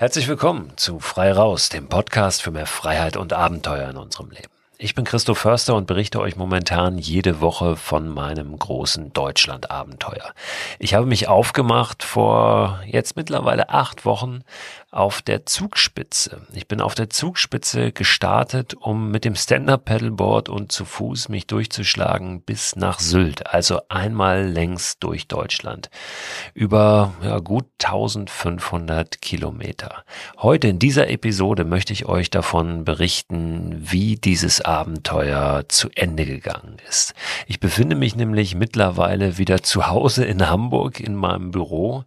Herzlich willkommen zu Frei Raus, dem Podcast für mehr Freiheit und Abenteuer in unserem Leben. Ich bin Christoph Förster und berichte euch momentan jede Woche von meinem großen Deutschland-Abenteuer. Ich habe mich aufgemacht vor jetzt mittlerweile acht Wochen auf der Zugspitze. Ich bin auf der Zugspitze gestartet, um mit dem Stand-Up-Pedalboard und zu Fuß mich durchzuschlagen bis nach Sylt, also einmal längs durch Deutschland. Über ja, gut 1500 Kilometer. Heute in dieser Episode möchte ich euch davon berichten, wie dieses Abenteuer zu Ende gegangen ist. Ich befinde mich nämlich mittlerweile wieder zu Hause in Hamburg in meinem Büro.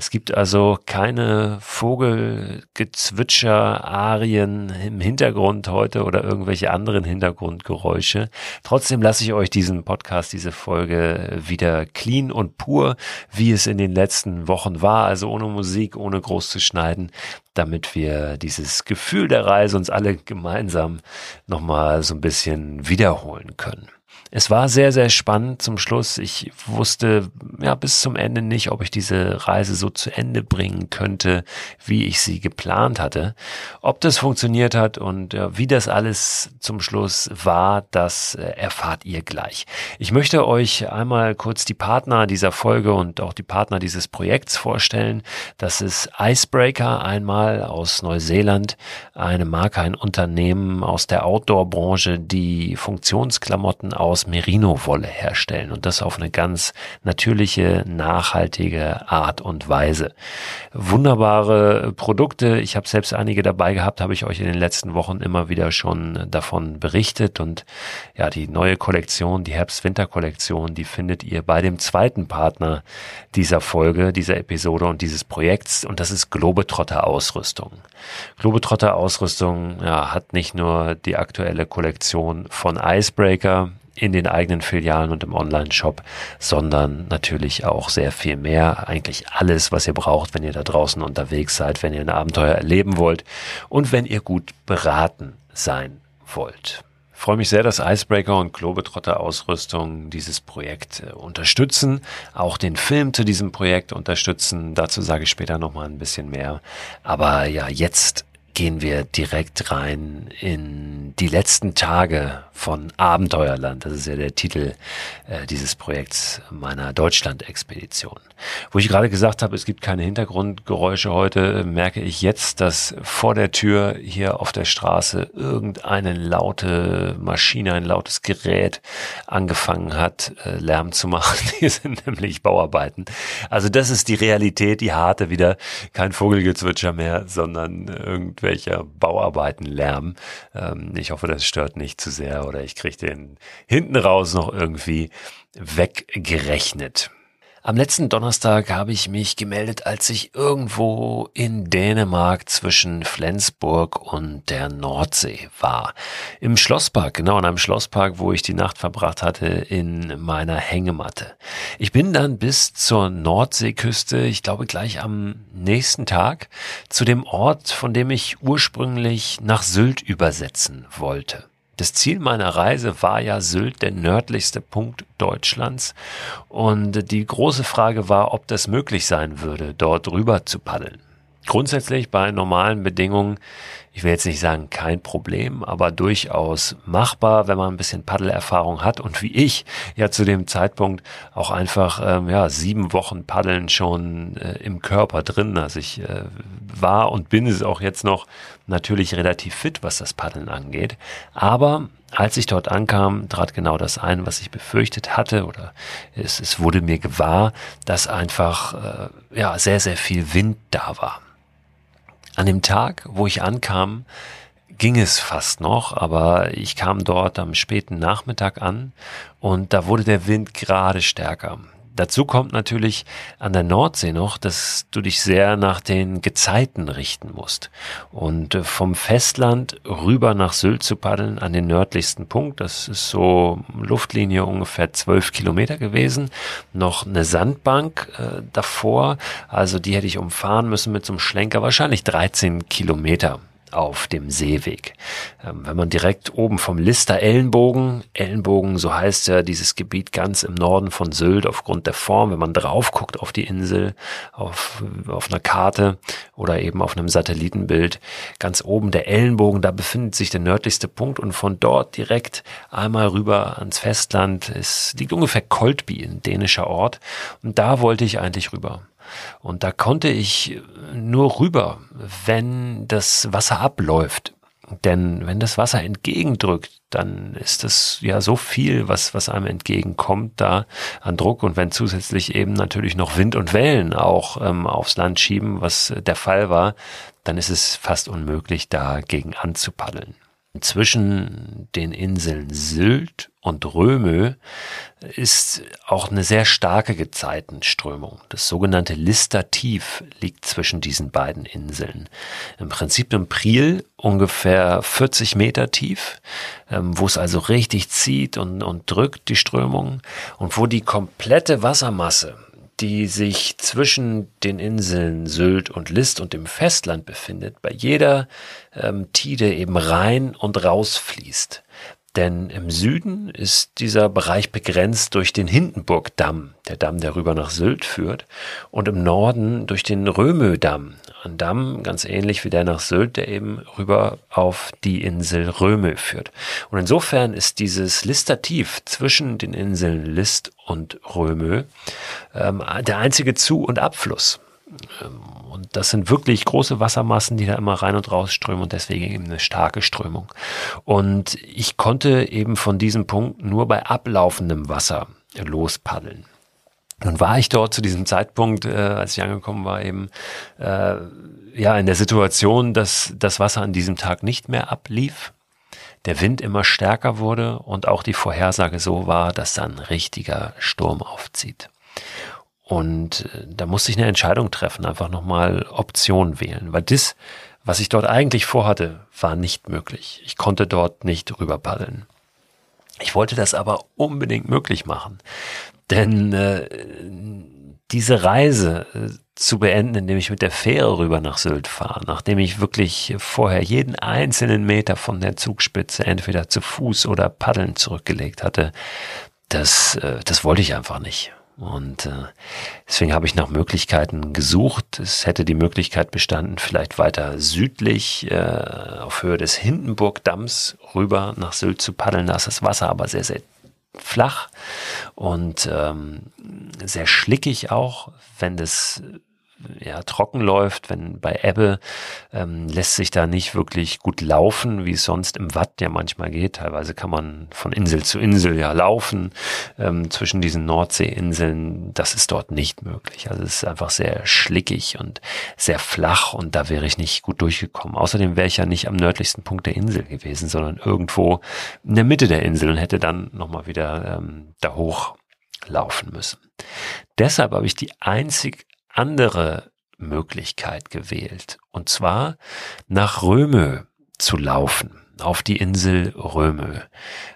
Es gibt also keine Vogelgezwitscher, Arien im Hintergrund heute oder irgendwelche anderen Hintergrundgeräusche. Trotzdem lasse ich euch diesen Podcast, diese Folge wieder clean und pur, wie es in den letzten Wochen war, also ohne Musik, ohne groß zu schneiden, damit wir dieses Gefühl der Reise uns alle gemeinsam nochmal so ein bisschen wiederholen können. Es war sehr, sehr spannend zum Schluss. Ich wusste ja bis zum Ende nicht, ob ich diese Reise so zu Ende bringen könnte, wie ich sie geplant hatte. Ob das funktioniert hat und ja, wie das alles zum Schluss war, das äh, erfahrt ihr gleich. Ich möchte euch einmal kurz die Partner dieser Folge und auch die Partner dieses Projekts vorstellen. Das ist Icebreaker einmal aus Neuseeland, eine Marke, ein Unternehmen aus der Outdoor-Branche, die Funktionsklamotten aus Merino-Wolle herstellen und das auf eine ganz natürliche, nachhaltige Art und Weise. Wunderbare Produkte. Ich habe selbst einige dabei gehabt, habe ich euch in den letzten Wochen immer wieder schon davon berichtet und ja, die neue Kollektion, die Herbst-Winter-Kollektion, die findet ihr bei dem zweiten Partner dieser Folge, dieser Episode und dieses Projekts und das ist Globetrotter Ausrüstung. Globetrotter Ausrüstung ja, hat nicht nur die aktuelle Kollektion von Icebreaker, in den eigenen Filialen und im Online-Shop, sondern natürlich auch sehr viel mehr. Eigentlich alles, was ihr braucht, wenn ihr da draußen unterwegs seid, wenn ihr ein Abenteuer erleben wollt und wenn ihr gut beraten sein wollt. Ich freue mich sehr, dass Icebreaker und Globetrotter Ausrüstung dieses Projekt äh, unterstützen, auch den Film zu diesem Projekt unterstützen. Dazu sage ich später nochmal ein bisschen mehr. Aber ja, jetzt gehen wir direkt rein in die letzten Tage von Abenteuerland. Das ist ja der Titel äh, dieses Projekts meiner Deutschland-Expedition. Wo ich gerade gesagt habe, es gibt keine Hintergrundgeräusche heute, merke ich jetzt, dass vor der Tür hier auf der Straße irgendeine laute Maschine, ein lautes Gerät angefangen hat, äh, Lärm zu machen. Hier sind nämlich Bauarbeiten. Also das ist die Realität, die harte wieder. Kein Vogelgezwitscher mehr, sondern irgendwelcher Bauarbeitenlärm. Ähm, ich hoffe, das stört nicht zu sehr oder ich kriege den hinten raus noch irgendwie weggerechnet. Am letzten Donnerstag habe ich mich gemeldet, als ich irgendwo in Dänemark zwischen Flensburg und der Nordsee war. Im Schlosspark, genau in einem Schlosspark, wo ich die Nacht verbracht hatte in meiner Hängematte. Ich bin dann bis zur Nordseeküste, ich glaube gleich am nächsten Tag, zu dem Ort, von dem ich ursprünglich nach Sylt übersetzen wollte. Das Ziel meiner Reise war ja Sylt, der nördlichste Punkt Deutschlands. Und die große Frage war, ob das möglich sein würde, dort rüber zu paddeln. Grundsätzlich bei normalen Bedingungen ich will jetzt nicht sagen kein Problem, aber durchaus machbar, wenn man ein bisschen Paddelerfahrung hat und wie ich ja zu dem Zeitpunkt auch einfach ähm, ja sieben Wochen Paddeln schon äh, im Körper drin. Also ich äh, war und bin es auch jetzt noch natürlich relativ fit, was das Paddeln angeht. Aber als ich dort ankam, trat genau das ein, was ich befürchtet hatte, oder es, es wurde mir gewahr, dass einfach äh, ja sehr sehr viel Wind da war. An dem Tag, wo ich ankam, ging es fast noch, aber ich kam dort am späten Nachmittag an und da wurde der Wind gerade stärker. Dazu kommt natürlich an der Nordsee noch, dass du dich sehr nach den Gezeiten richten musst. Und äh, vom Festland rüber nach Sylt zu paddeln an den nördlichsten Punkt, das ist so Luftlinie ungefähr zwölf Kilometer gewesen, noch eine Sandbank äh, davor, also die hätte ich umfahren müssen mit so einem Schlenker, wahrscheinlich 13 Kilometer auf dem Seeweg. Ähm, wenn man direkt oben vom Lister Ellenbogen, Ellenbogen, so heißt ja dieses Gebiet ganz im Norden von Sylt aufgrund der Form, wenn man drauf guckt auf die Insel, auf, auf einer Karte oder eben auf einem Satellitenbild, ganz oben der Ellenbogen, da befindet sich der nördlichste Punkt und von dort direkt einmal rüber ans Festland. Es liegt ungefähr Koltby, ein dänischer Ort. Und da wollte ich eigentlich rüber. Und da konnte ich nur rüber, wenn das Wasser abläuft. Denn wenn das Wasser entgegendrückt, dann ist das ja so viel, was, was einem entgegenkommt da an Druck. Und wenn zusätzlich eben natürlich noch Wind und Wellen auch ähm, aufs Land schieben, was der Fall war, dann ist es fast unmöglich, dagegen anzupaddeln. Zwischen den Inseln Sylt und Römö ist auch eine sehr starke Gezeitenströmung. Das sogenannte Lister Tief liegt zwischen diesen beiden Inseln. Im Prinzip im Priel ungefähr 40 Meter tief, ähm, wo es also richtig zieht und, und drückt die Strömung und wo die komplette Wassermasse die sich zwischen den Inseln Sylt und List und dem Festland befindet, bei jeder ähm, Tide eben rein und raus fließt. Denn im Süden ist dieser Bereich begrenzt durch den Hindenburgdamm, der Damm, der rüber nach Sylt führt, und im Norden durch den Römödamm, ein Damm ganz ähnlich wie der nach Sylt, der eben rüber auf die Insel Römö führt. Und insofern ist dieses Listertief zwischen den Inseln List und Römö ähm, der einzige Zu- und Abfluss. Ähm, und das sind wirklich große Wassermassen, die da immer rein und raus strömen und deswegen eben eine starke Strömung. Und ich konnte eben von diesem Punkt nur bei ablaufendem Wasser lospaddeln. Nun war ich dort zu diesem Zeitpunkt, äh, als ich angekommen war, eben äh, ja in der Situation, dass das Wasser an diesem Tag nicht mehr ablief, der Wind immer stärker wurde und auch die Vorhersage so war, dass da ein richtiger Sturm aufzieht. Und äh, da musste ich eine Entscheidung treffen, einfach nochmal Option wählen, weil das, was ich dort eigentlich vorhatte, war nicht möglich. Ich konnte dort nicht rüber paddeln. Ich wollte das aber unbedingt möglich machen, denn äh, diese Reise äh, zu beenden, indem ich mit der Fähre rüber nach Sylt fahre, nachdem ich wirklich vorher jeden einzelnen Meter von der Zugspitze entweder zu Fuß oder paddeln zurückgelegt hatte, das, äh, das wollte ich einfach nicht. Und äh, deswegen habe ich nach Möglichkeiten gesucht. Es hätte die Möglichkeit bestanden, vielleicht weiter südlich äh, auf Höhe des Hindenburgdamms rüber nach Sylt zu paddeln. Da ist das Wasser aber sehr, sehr flach und ähm, sehr schlickig auch, wenn das ja, trocken läuft, wenn bei Ebbe ähm, lässt sich da nicht wirklich gut laufen, wie es sonst im Watt ja manchmal geht. Teilweise kann man von Insel zu Insel ja laufen ähm, zwischen diesen Nordseeinseln. Das ist dort nicht möglich. Also es ist einfach sehr schlickig und sehr flach und da wäre ich nicht gut durchgekommen. Außerdem wäre ich ja nicht am nördlichsten Punkt der Insel gewesen, sondern irgendwo in der Mitte der Insel und hätte dann nochmal wieder ähm, da hoch laufen müssen. Deshalb habe ich die einzig andere Möglichkeit gewählt. Und zwar nach Römö zu laufen, auf die Insel Römö,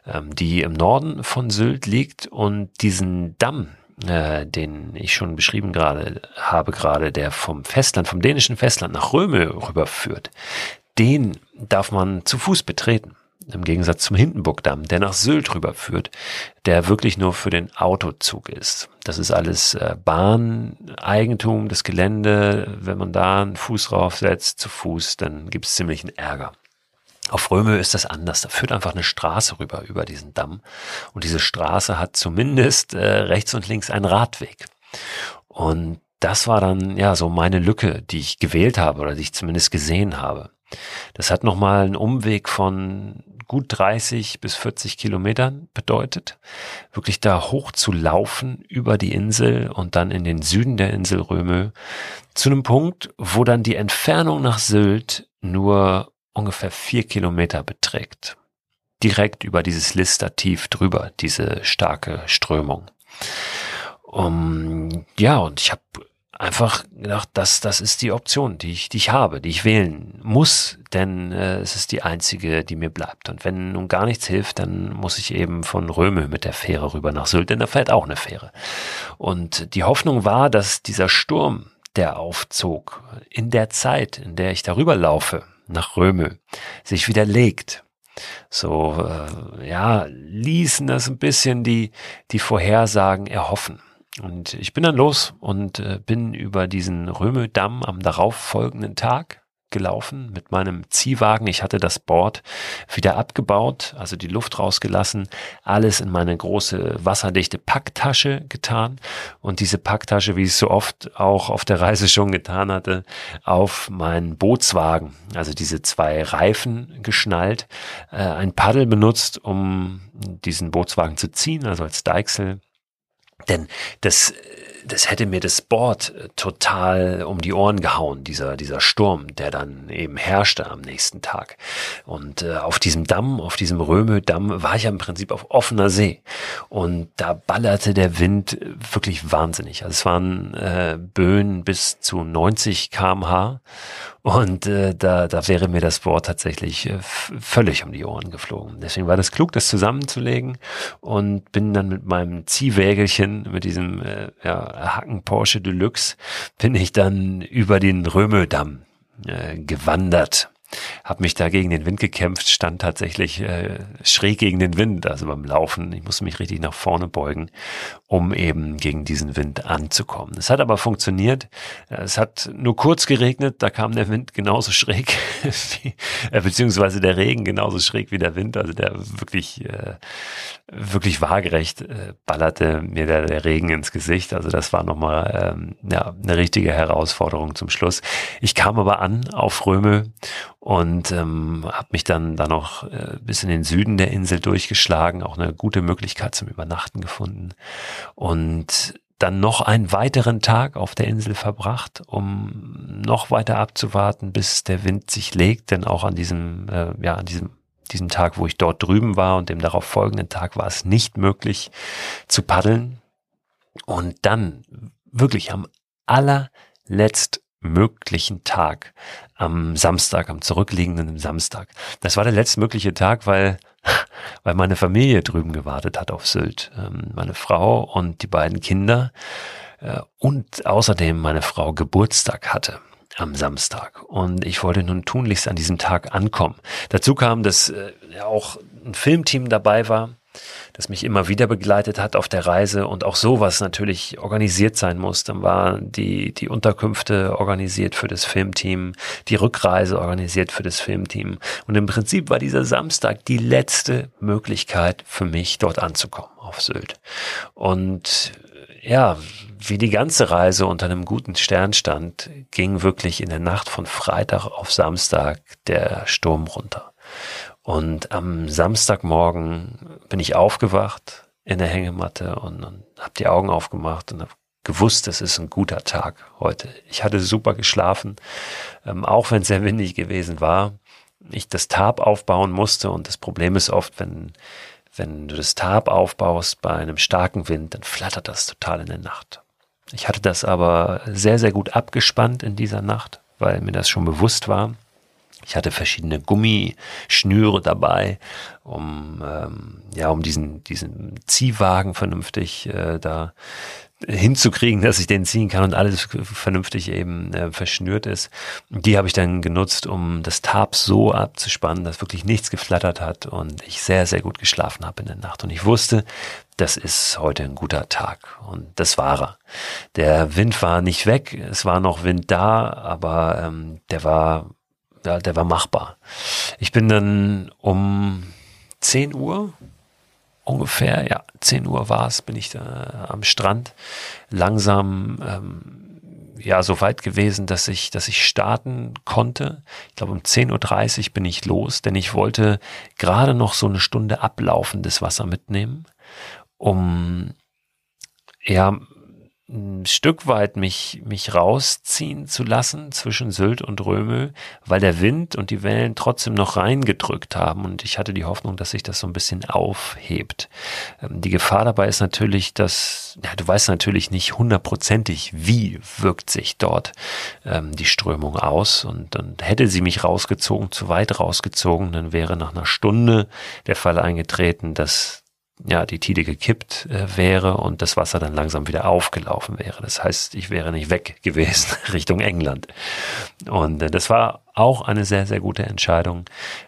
ähm, die im Norden von Sylt liegt und diesen Damm, äh, den ich schon beschrieben gerade habe, gerade der vom Festland, vom dänischen Festland nach Römö rüberführt, den darf man zu Fuß betreten im Gegensatz zum Hindenburgdamm, der nach Sylt rüberführt, der wirklich nur für den Autozug ist. Das ist alles äh, Bahneigentum, das Gelände. Wenn man da einen Fuß draufsetzt, zu Fuß, dann gibt es ziemlichen Ärger. Auf Röme ist das anders. Da führt einfach eine Straße rüber über diesen Damm. Und diese Straße hat zumindest äh, rechts und links einen Radweg. Und das war dann ja so meine Lücke, die ich gewählt habe oder die ich zumindest gesehen habe. Das hat nochmal einen Umweg von gut 30 bis 40 Kilometern bedeutet, wirklich da hoch zu laufen über die Insel und dann in den Süden der Insel Römö zu einem Punkt, wo dann die Entfernung nach Sylt nur ungefähr vier Kilometer beträgt. Direkt über dieses Lister tief drüber, diese starke Strömung. Um, ja, und ich habe einfach gedacht, das, das ist die Option, die ich, die ich habe, die ich wählen muss, denn äh, es ist die einzige, die mir bleibt. Und wenn nun gar nichts hilft, dann muss ich eben von Röme mit der Fähre rüber nach Sylt, denn da fährt auch eine Fähre. Und die Hoffnung war, dass dieser Sturm, der aufzog, in der Zeit, in der ich darüber laufe, nach Röme sich wieder legt. So, äh, ja, ließen das ein bisschen die, die Vorhersagen erhoffen. Und ich bin dann los und äh, bin über diesen Römedamm am darauffolgenden Tag gelaufen mit meinem Ziehwagen. Ich hatte das Board wieder abgebaut, also die Luft rausgelassen, alles in meine große wasserdichte Packtasche getan und diese Packtasche, wie ich es so oft auch auf der Reise schon getan hatte, auf meinen Bootswagen, also diese zwei Reifen geschnallt, äh, ein Paddel benutzt, um diesen Bootswagen zu ziehen, also als Deichsel. Denn das das hätte mir das Board äh, total um die Ohren gehauen, dieser, dieser Sturm, der dann eben herrschte am nächsten Tag. Und äh, auf diesem Damm, auf diesem Röme-Damm, war ich ja im Prinzip auf offener See. Und da ballerte der Wind wirklich wahnsinnig. Also es waren äh, Böen bis zu 90 kmh. Und äh, da, da wäre mir das Board tatsächlich äh, völlig um die Ohren geflogen. Deswegen war das klug, das zusammenzulegen und bin dann mit meinem Ziehwägelchen, mit diesem äh, ja, Hacken Porsche Deluxe, bin ich dann über den Römeldamm äh, gewandert habe mich da gegen den Wind gekämpft, stand tatsächlich äh, schräg gegen den Wind, also beim Laufen. Ich musste mich richtig nach vorne beugen, um eben gegen diesen Wind anzukommen. Es hat aber funktioniert. Es hat nur kurz geregnet, da kam der Wind genauso schräg, wie, äh, beziehungsweise der Regen genauso schräg wie der Wind, also der wirklich, äh, wirklich waagerecht äh, ballerte mir der, der Regen ins Gesicht. Also das war nochmal ähm, ja, eine richtige Herausforderung zum Schluss. Ich kam aber an auf Röme und ähm, habe mich dann da noch äh, bis in den Süden der Insel durchgeschlagen, auch eine gute Möglichkeit zum Übernachten gefunden und dann noch einen weiteren Tag auf der Insel verbracht, um noch weiter abzuwarten, bis der Wind sich legt, denn auch an diesem äh, ja an diesem diesem Tag, wo ich dort drüben war und dem darauf folgenden Tag war es nicht möglich zu paddeln und dann wirklich am allerletzt möglichen Tag am Samstag, am zurückliegenden Samstag. Das war der letztmögliche Tag, weil, weil meine Familie drüben gewartet hat auf Sylt. Ähm, meine Frau und die beiden Kinder äh, und außerdem meine Frau Geburtstag hatte am Samstag. Und ich wollte nun tunlichst an diesem Tag ankommen. Dazu kam, dass äh, auch ein Filmteam dabei war das mich immer wieder begleitet hat auf der Reise und auch sowas natürlich organisiert sein muss. Dann waren die, die Unterkünfte organisiert für das Filmteam, die Rückreise organisiert für das Filmteam. Und im Prinzip war dieser Samstag die letzte Möglichkeit für mich, dort anzukommen auf Sylt. Und ja, wie die ganze Reise unter einem guten Stern stand, ging wirklich in der Nacht von Freitag auf Samstag der Sturm runter. Und am Samstagmorgen bin ich aufgewacht in der Hängematte und, und habe die Augen aufgemacht und habe gewusst, es ist ein guter Tag heute. Ich hatte super geschlafen, ähm, auch wenn es sehr windig gewesen war. Ich das Tab aufbauen musste und das Problem ist oft, wenn, wenn du das Tab aufbaust bei einem starken Wind, dann flattert das total in der Nacht. Ich hatte das aber sehr, sehr gut abgespannt in dieser Nacht, weil mir das schon bewusst war. Ich hatte verschiedene Gummischnüre dabei, um ähm, ja um diesen diesen Ziehwagen vernünftig äh, da hinzukriegen, dass ich den ziehen kann und alles vernünftig eben äh, verschnürt ist. Die habe ich dann genutzt, um das Tab so abzuspannen, dass wirklich nichts geflattert hat und ich sehr, sehr gut geschlafen habe in der Nacht. Und ich wusste, das ist heute ein guter Tag. Und das war er. Der Wind war nicht weg, es war noch Wind da, aber ähm, der war ja, der war machbar. Ich bin dann um 10 Uhr ungefähr, ja, 10 Uhr war es, bin ich da am Strand langsam ähm, ja so weit gewesen, dass ich, dass ich starten konnte. Ich glaube, um 10.30 Uhr bin ich los, denn ich wollte gerade noch so eine Stunde ablaufendes Wasser mitnehmen, um ja ein Stück weit mich, mich rausziehen zu lassen zwischen Sylt und Römel, weil der Wind und die Wellen trotzdem noch reingedrückt haben und ich hatte die Hoffnung, dass sich das so ein bisschen aufhebt. Ähm, die Gefahr dabei ist natürlich, dass, ja, du weißt natürlich nicht hundertprozentig, wie wirkt sich dort ähm, die Strömung aus und dann hätte sie mich rausgezogen, zu weit rausgezogen, dann wäre nach einer Stunde der Fall eingetreten, dass ja, die Tide gekippt äh, wäre und das Wasser dann langsam wieder aufgelaufen wäre. Das heißt, ich wäre nicht weg gewesen Richtung England. Und äh, das war auch eine sehr, sehr gute Entscheidung.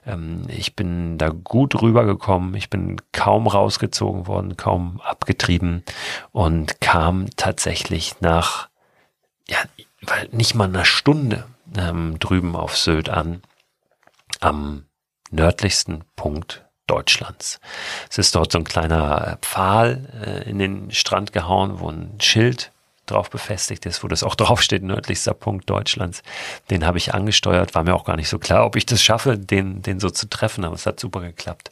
Ähm, ich bin da gut rübergekommen. Ich bin kaum rausgezogen worden, kaum abgetrieben und kam tatsächlich nach, ja, nicht mal einer Stunde ähm, drüben auf Sylt an, am nördlichsten Punkt Deutschlands. Es ist dort so ein kleiner äh, Pfahl äh, in den Strand gehauen, wo ein Schild drauf befestigt ist, wo das auch draufsteht, nördlichster Punkt Deutschlands. Den habe ich angesteuert, war mir auch gar nicht so klar, ob ich das schaffe, den, den so zu treffen, aber es hat super geklappt.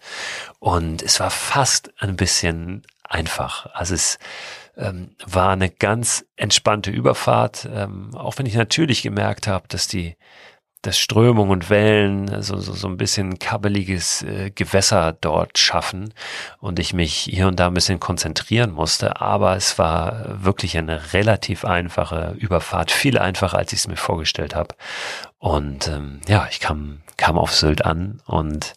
Und es war fast ein bisschen einfach. Also es ähm, war eine ganz entspannte Überfahrt, ähm, auch wenn ich natürlich gemerkt habe, dass die dass Strömung und Wellen so, so, so ein bisschen kabbeliges äh, Gewässer dort schaffen und ich mich hier und da ein bisschen konzentrieren musste. Aber es war wirklich eine relativ einfache Überfahrt, viel einfacher, als ich es mir vorgestellt habe. Und ähm, ja, ich kam, kam auf Sylt an und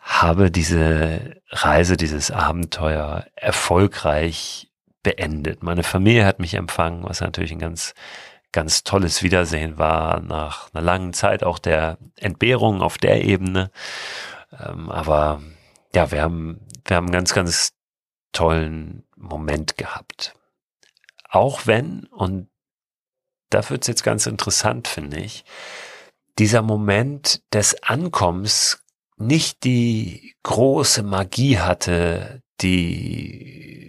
habe diese Reise, dieses Abenteuer erfolgreich beendet. Meine Familie hat mich empfangen, was natürlich ein ganz ganz tolles Wiedersehen war nach einer langen Zeit auch der Entbehrung auf der Ebene. Ähm, aber ja, wir haben, wir haben einen ganz, ganz tollen Moment gehabt. Auch wenn, und da wird es jetzt ganz interessant, finde ich, dieser Moment des Ankommens nicht die große Magie hatte, die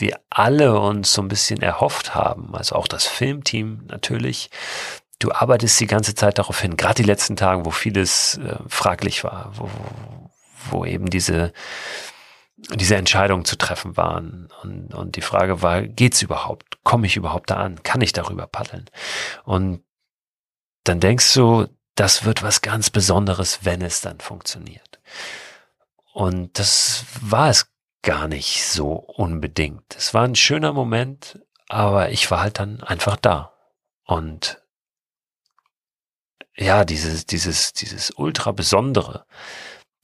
wir alle uns so ein bisschen erhofft haben, also auch das Filmteam natürlich. Du arbeitest die ganze Zeit darauf hin, gerade die letzten Tage, wo vieles äh, fraglich war, wo, wo eben diese diese Entscheidungen zu treffen waren. Und, und die Frage war, geht's überhaupt? Komme ich überhaupt da an? Kann ich darüber paddeln? Und dann denkst du, das wird was ganz Besonderes, wenn es dann funktioniert. Und das war es gar nicht so unbedingt. Es war ein schöner Moment, aber ich war halt dann einfach da. Und ja, dieses, dieses, dieses ultra Besondere,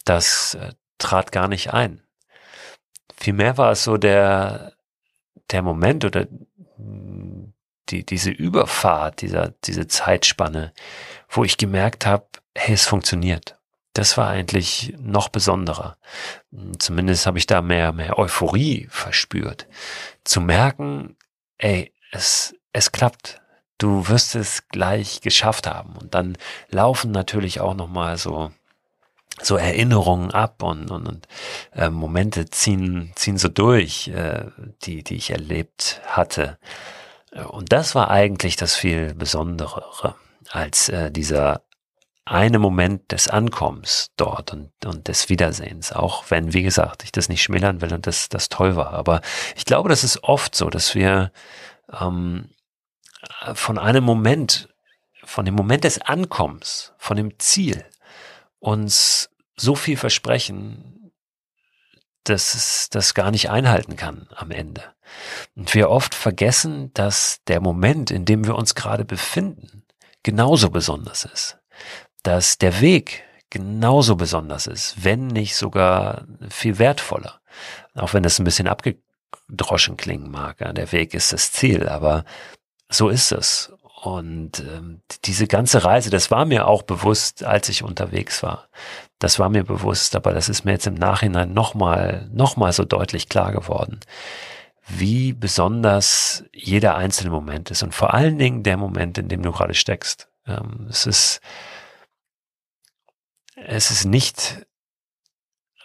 das äh, trat gar nicht ein. Vielmehr war es so der, der Moment oder die, diese Überfahrt, dieser, diese Zeitspanne, wo ich gemerkt habe, hey, es funktioniert das war eigentlich noch besonderer. Zumindest habe ich da mehr, mehr Euphorie verspürt. Zu merken, ey, es, es klappt. Du wirst es gleich geschafft haben. Und dann laufen natürlich auch nochmal so, so Erinnerungen ab und, und, und äh, Momente ziehen, ziehen so durch, äh, die, die ich erlebt hatte. Und das war eigentlich das viel Besonderere als äh, dieser eine Moment des Ankommens dort und, und des Wiedersehens, auch wenn, wie gesagt, ich das nicht schmälern will und das, das toll war. Aber ich glaube, das ist oft so, dass wir ähm, von einem Moment, von dem Moment des Ankommens, von dem Ziel, uns so viel versprechen, dass es das gar nicht einhalten kann am Ende. Und wir oft vergessen, dass der Moment, in dem wir uns gerade befinden, genauso besonders ist dass der Weg genauso besonders ist, wenn nicht sogar viel wertvoller. Auch wenn es ein bisschen abgedroschen klingen mag. Ja, der Weg ist das Ziel, aber so ist es. Und ähm, diese ganze Reise, das war mir auch bewusst, als ich unterwegs war. Das war mir bewusst, aber das ist mir jetzt im Nachhinein nochmal, nochmal so deutlich klar geworden, wie besonders jeder einzelne Moment ist und vor allen Dingen der Moment, in dem du gerade steckst. Ähm, es ist, es ist nicht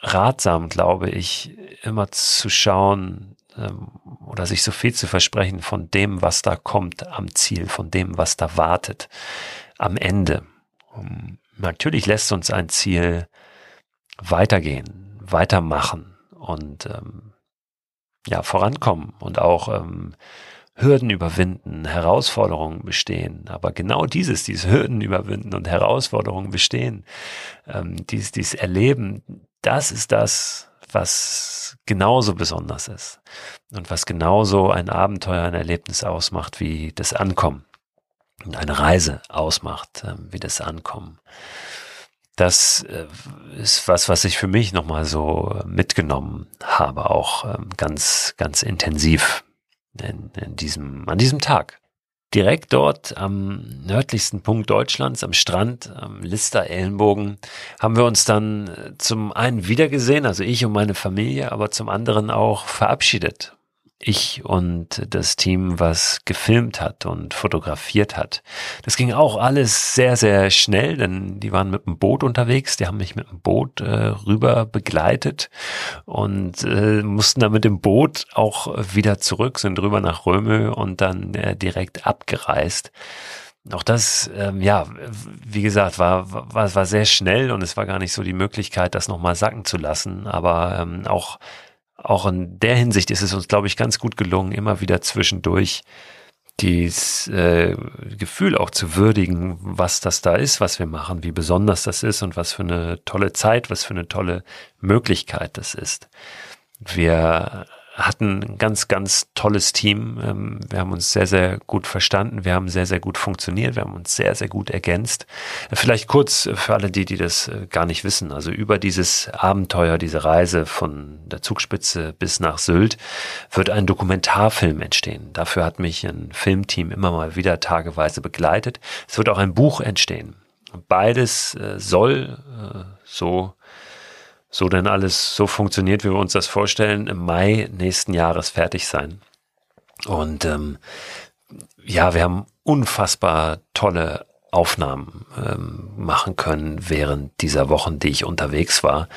ratsam, glaube ich, immer zu schauen ähm, oder sich so viel zu versprechen von dem, was da kommt am Ziel, von dem, was da wartet am Ende. Ähm, natürlich lässt uns ein Ziel weitergehen, weitermachen und ähm, ja vorankommen und auch ähm, Hürden überwinden, Herausforderungen bestehen. Aber genau dieses, dieses Hürden überwinden und Herausforderungen bestehen, ähm, dies, dies Erleben, das ist das, was genauso besonders ist und was genauso ein Abenteuer, ein Erlebnis ausmacht wie das Ankommen und eine Reise ausmacht, ähm, wie das Ankommen. das äh, ist was, was ich für mich nochmal so mitgenommen habe, auch ähm, ganz, ganz intensiv in, in diesem, an diesem Tag. Direkt dort am nördlichsten Punkt Deutschlands, am Strand, am Lister Ellenbogen, haben wir uns dann zum einen wiedergesehen, also ich und meine Familie, aber zum anderen auch verabschiedet ich und das Team, was gefilmt hat und fotografiert hat. Das ging auch alles sehr, sehr schnell, denn die waren mit dem Boot unterwegs, die haben mich mit dem Boot äh, rüber begleitet und äh, mussten dann mit dem Boot auch wieder zurück, sind rüber nach Römö und dann äh, direkt abgereist. Auch das, ähm, ja, wie gesagt, war, war, war sehr schnell und es war gar nicht so die Möglichkeit, das nochmal sacken zu lassen. Aber ähm, auch auch in der Hinsicht ist es uns, glaube ich, ganz gut gelungen, immer wieder zwischendurch dieses äh, Gefühl auch zu würdigen, was das da ist, was wir machen, wie besonders das ist und was für eine tolle Zeit, was für eine tolle Möglichkeit das ist. Wir hatten ein ganz, ganz tolles Team. Ähm, wir haben uns sehr, sehr gut verstanden. Wir haben sehr, sehr gut funktioniert. Wir haben uns sehr, sehr gut ergänzt. Vielleicht kurz für alle die, die das äh, gar nicht wissen. Also über dieses Abenteuer, diese Reise von der Zugspitze bis nach Sylt wird ein Dokumentarfilm entstehen. Dafür hat mich ein Filmteam immer mal wieder tageweise begleitet. Es wird auch ein Buch entstehen. Beides äh, soll äh, so so denn alles so funktioniert, wie wir uns das vorstellen, im Mai nächsten Jahres fertig sein. Und ähm, ja, wir haben unfassbar tolle Aufnahmen ähm, machen können während dieser Wochen, die ich unterwegs war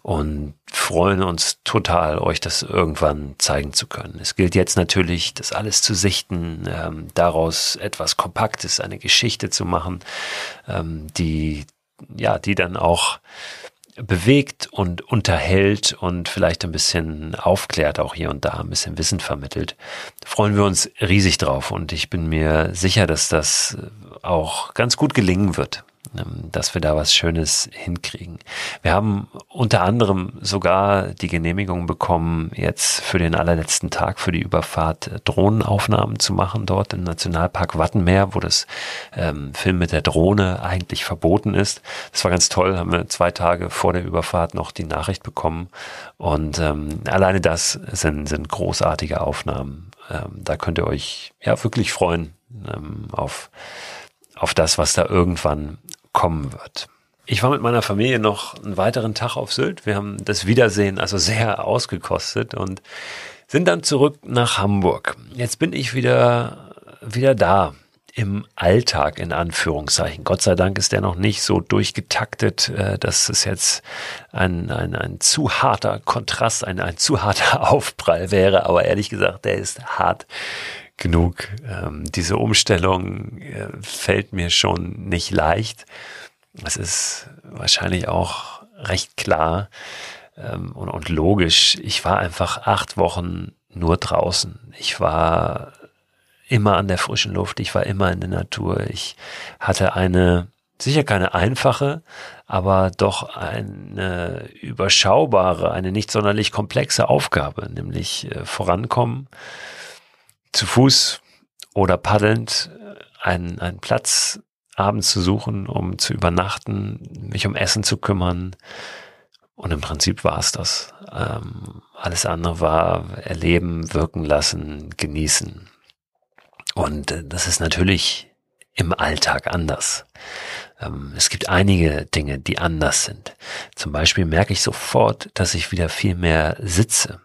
und freuen uns total, euch das irgendwann zeigen zu können. Es gilt jetzt natürlich, das alles zu sichten, ähm, daraus etwas Kompaktes, eine Geschichte zu machen, ähm, die ja, die dann auch bewegt und unterhält und vielleicht ein bisschen aufklärt, auch hier und da ein bisschen Wissen vermittelt, freuen wir uns riesig drauf und ich bin mir sicher, dass das auch ganz gut gelingen wird. Ähm, dass wir da was Schönes hinkriegen. Wir haben unter anderem sogar die Genehmigung bekommen, jetzt für den allerletzten Tag für die Überfahrt äh, Drohnenaufnahmen zu machen, dort im Nationalpark Wattenmeer, wo das ähm, Film mit der Drohne eigentlich verboten ist. Das war ganz toll, haben wir zwei Tage vor der Überfahrt noch die Nachricht bekommen. Und ähm, alleine das sind, sind großartige Aufnahmen. Ähm, da könnt ihr euch ja wirklich freuen ähm, auf auf das, was da irgendwann kommen wird. Ich war mit meiner Familie noch einen weiteren Tag auf Sylt. Wir haben das Wiedersehen also sehr ausgekostet und sind dann zurück nach Hamburg. Jetzt bin ich wieder, wieder da im Alltag in Anführungszeichen. Gott sei Dank ist der noch nicht so durchgetaktet, äh, dass es jetzt ein, ein, ein zu harter Kontrast, ein, ein zu harter Aufprall wäre. Aber ehrlich gesagt, der ist hart genug. Ähm, diese Umstellung äh, fällt mir schon nicht leicht. Es ist wahrscheinlich auch recht klar ähm, und, und logisch. Ich war einfach acht Wochen nur draußen. Ich war immer an der frischen Luft. Ich war immer in der Natur. Ich hatte eine sicher keine einfache, aber doch eine überschaubare, eine nicht sonderlich komplexe Aufgabe, nämlich äh, vorankommen, zu Fuß oder paddelnd einen, einen Platz abends zu suchen, um zu übernachten, mich um Essen zu kümmern. Und im Prinzip war es das. Ähm, alles andere war erleben, wirken lassen, genießen. Und äh, das ist natürlich im Alltag anders. Ähm, es gibt einige Dinge, die anders sind. Zum Beispiel merke ich sofort, dass ich wieder viel mehr sitze.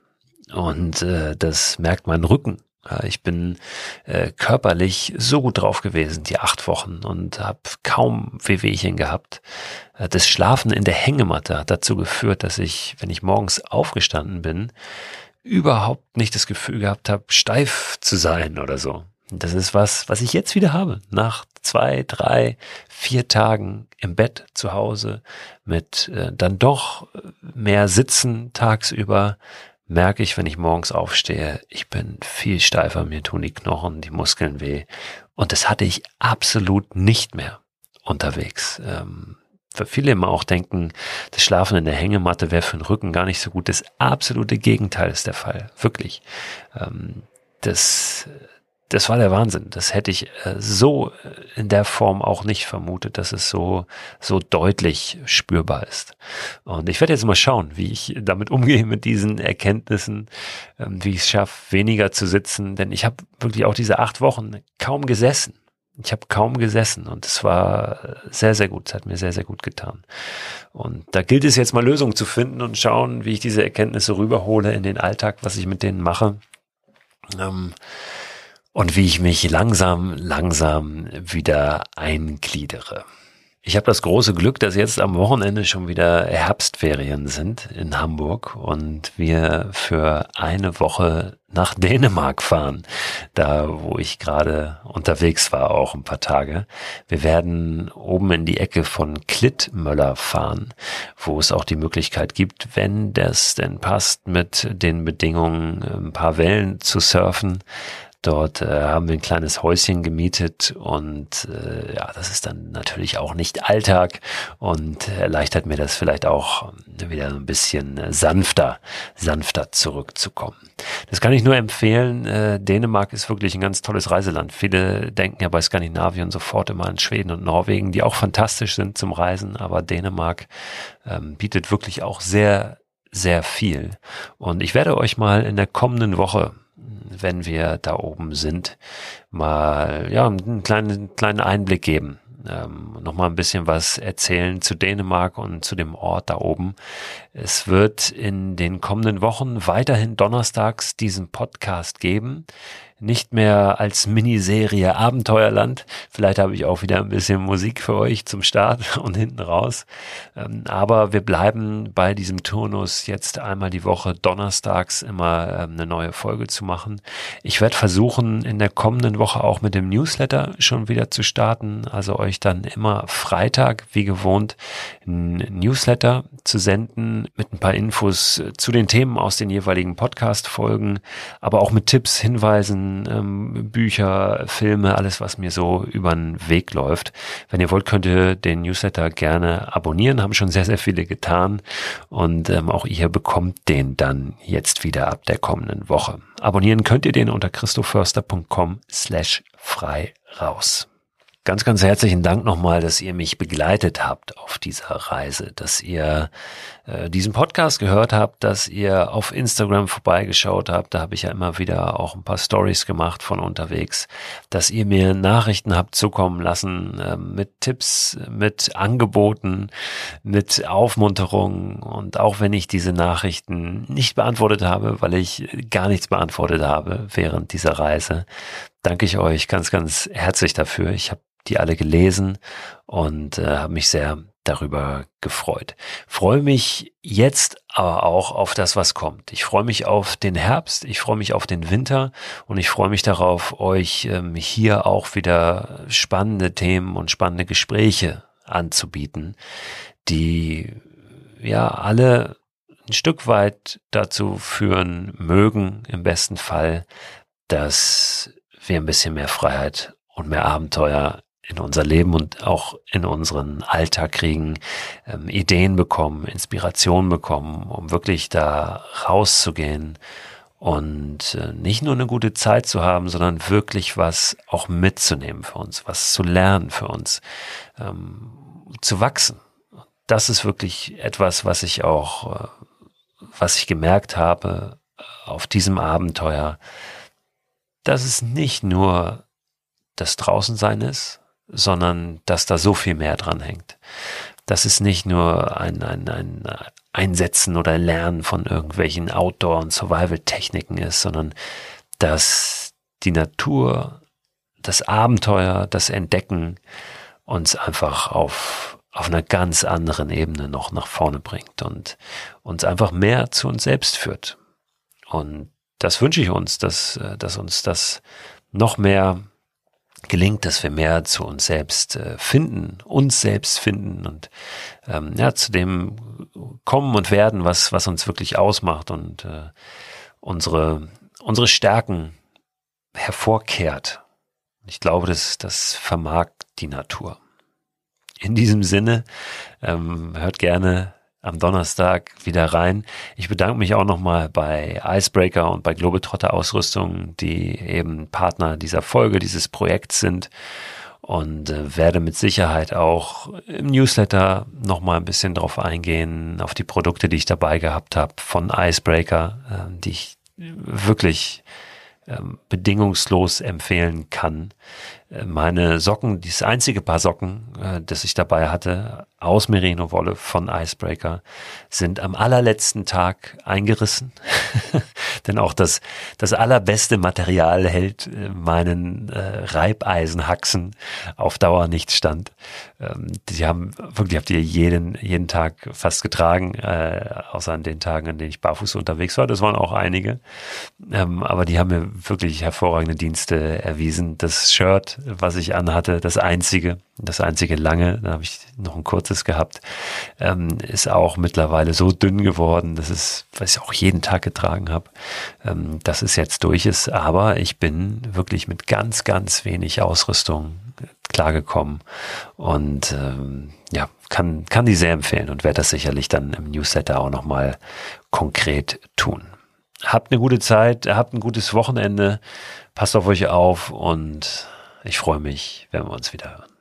Und äh, das merkt mein Rücken ich bin äh, körperlich so gut drauf gewesen, die acht Wochen, und habe kaum Wehwehchen gehabt. Äh, das Schlafen in der Hängematte hat dazu geführt, dass ich, wenn ich morgens aufgestanden bin, überhaupt nicht das Gefühl gehabt habe, steif zu sein oder so. Das ist was, was ich jetzt wieder habe. Nach zwei, drei, vier Tagen im Bett zu Hause mit äh, dann doch mehr Sitzen tagsüber, merke ich, wenn ich morgens aufstehe, ich bin viel steifer, mir tun die Knochen, die Muskeln weh. Und das hatte ich absolut nicht mehr unterwegs. Ähm, für viele immer auch denken, das Schlafen in der Hängematte wäre für den Rücken gar nicht so gut. Das absolute Gegenteil ist der Fall. Wirklich. Ähm, das, das war der Wahnsinn. Das hätte ich äh, so in der Form auch nicht vermutet, dass es so, so deutlich spürbar ist. Und ich werde jetzt mal schauen, wie ich damit umgehe mit diesen Erkenntnissen, ähm, wie ich es schaffe, weniger zu sitzen. Denn ich habe wirklich auch diese acht Wochen kaum gesessen. Ich habe kaum gesessen und es war sehr, sehr gut. Es hat mir sehr, sehr gut getan. Und da gilt es jetzt mal Lösungen zu finden und schauen, wie ich diese Erkenntnisse rüberhole in den Alltag, was ich mit denen mache. Ähm, und wie ich mich langsam, langsam wieder eingliedere. Ich habe das große Glück, dass jetzt am Wochenende schon wieder Herbstferien sind in Hamburg und wir für eine Woche nach Dänemark fahren, da wo ich gerade unterwegs war, auch ein paar Tage. Wir werden oben in die Ecke von Klittmöller fahren, wo es auch die Möglichkeit gibt, wenn das denn passt, mit den Bedingungen ein paar Wellen zu surfen. Dort äh, haben wir ein kleines Häuschen gemietet und äh, ja, das ist dann natürlich auch nicht Alltag und erleichtert mir das vielleicht auch wieder ein bisschen sanfter, sanfter zurückzukommen. Das kann ich nur empfehlen. Äh, Dänemark ist wirklich ein ganz tolles Reiseland. Viele denken ja bei Skandinavien sofort immer an Schweden und Norwegen, die auch fantastisch sind zum Reisen, aber Dänemark ähm, bietet wirklich auch sehr, sehr viel. Und ich werde euch mal in der kommenden Woche wenn wir da oben sind, mal ja einen kleinen, kleinen Einblick geben. Ähm, Nochmal ein bisschen was erzählen zu Dänemark und zu dem Ort da oben. Es wird in den kommenden Wochen weiterhin donnerstags diesen Podcast geben nicht mehr als Miniserie Abenteuerland. Vielleicht habe ich auch wieder ein bisschen Musik für euch zum Start und hinten raus. Ähm, aber wir bleiben bei diesem Turnus jetzt einmal die Woche donnerstags immer ähm, eine neue Folge zu machen. Ich werde versuchen, in der kommenden Woche auch mit dem Newsletter schon wieder zu starten. Also euch dann immer Freitag, wie gewohnt, ein Newsletter zu senden mit ein paar Infos zu den Themen aus den jeweiligen Podcast-Folgen, aber auch mit Tipps, Hinweisen, ähm, Bücher, Filme, alles, was mir so über den Weg läuft. Wenn ihr wollt, könnt ihr den Newsletter gerne abonnieren, haben schon sehr, sehr viele getan und ähm, auch ihr bekommt den dann jetzt wieder ab der kommenden Woche. Abonnieren könnt ihr den unter christoförster.com slash frei raus. Ganz, ganz herzlichen Dank nochmal, dass ihr mich begleitet habt auf dieser Reise, dass ihr äh, diesen Podcast gehört habt, dass ihr auf Instagram vorbeigeschaut habt. Da habe ich ja immer wieder auch ein paar Stories gemacht von unterwegs, dass ihr mir Nachrichten habt zukommen lassen äh, mit Tipps, mit Angeboten, mit Aufmunterungen. Und auch wenn ich diese Nachrichten nicht beantwortet habe, weil ich gar nichts beantwortet habe während dieser Reise, danke ich euch ganz, ganz herzlich dafür. Ich habe die alle gelesen und äh, habe mich sehr darüber gefreut. Freue mich jetzt aber auch auf das, was kommt. Ich freue mich auf den Herbst, ich freue mich auf den Winter und ich freue mich darauf, euch ähm, hier auch wieder spannende Themen und spannende Gespräche anzubieten, die ja alle ein Stück weit dazu führen mögen, im besten Fall, dass wir ein bisschen mehr Freiheit und mehr Abenteuer in unser Leben und auch in unseren Alltag kriegen, ähm, Ideen bekommen, Inspiration bekommen, um wirklich da rauszugehen und äh, nicht nur eine gute Zeit zu haben, sondern wirklich was auch mitzunehmen für uns, was zu lernen für uns, ähm, zu wachsen. Das ist wirklich etwas, was ich auch, äh, was ich gemerkt habe äh, auf diesem Abenteuer, dass es nicht nur das Draußensein ist, sondern dass da so viel mehr dran hängt. Das ist nicht nur ein, ein, ein Einsetzen oder Lernen von irgendwelchen Outdoor- und Survival-Techniken ist, sondern dass die Natur, das Abenteuer, das Entdecken uns einfach auf, auf einer ganz anderen Ebene noch nach vorne bringt und uns einfach mehr zu uns selbst führt. Und das wünsche ich uns, dass, dass uns das noch mehr gelingt, dass wir mehr zu uns selbst äh, finden, uns selbst finden und ähm, ja, zu dem kommen und werden, was, was uns wirklich ausmacht und äh, unsere, unsere Stärken hervorkehrt. Ich glaube, das, das vermag die Natur. In diesem Sinne, ähm, hört gerne am Donnerstag wieder rein. Ich bedanke mich auch nochmal bei Icebreaker und bei Globetrotter Ausrüstung, die eben Partner dieser Folge, dieses Projekts sind und äh, werde mit Sicherheit auch im Newsletter nochmal ein bisschen drauf eingehen, auf die Produkte, die ich dabei gehabt habe von Icebreaker, äh, die ich wirklich ähm, bedingungslos empfehlen kann. Äh, meine Socken, das einzige Paar Socken, äh, das ich dabei hatte, aus Merino-Wolle von Icebreaker, sind am allerletzten Tag eingerissen. Denn auch das, das allerbeste Material hält äh, meinen äh, Reibeisenhaxen auf Dauer nicht stand. Ähm, die haben wirklich, habt ihr jeden, jeden Tag fast getragen, äh, außer an den Tagen, an denen ich barfuß unterwegs war. Das waren auch einige. Ähm, aber die haben mir wirklich hervorragende Dienste erwiesen. Das Shirt, was ich anhatte, das einzige, das einzige lange, da habe ich noch ein kurzes gehabt, ähm, ist auch mittlerweile so dünn geworden, dass es, was ich auch jeden Tag getragen habe, ähm, dass es jetzt durch ist. Aber ich bin wirklich mit ganz, ganz wenig Ausrüstung klargekommen und ähm, ja, kann, kann die sehr empfehlen und werde das sicherlich dann im Newsletter auch nochmal konkret tun. Habt eine gute Zeit, habt ein gutes Wochenende, passt auf euch auf und ich freue mich, wenn wir uns wieder hören.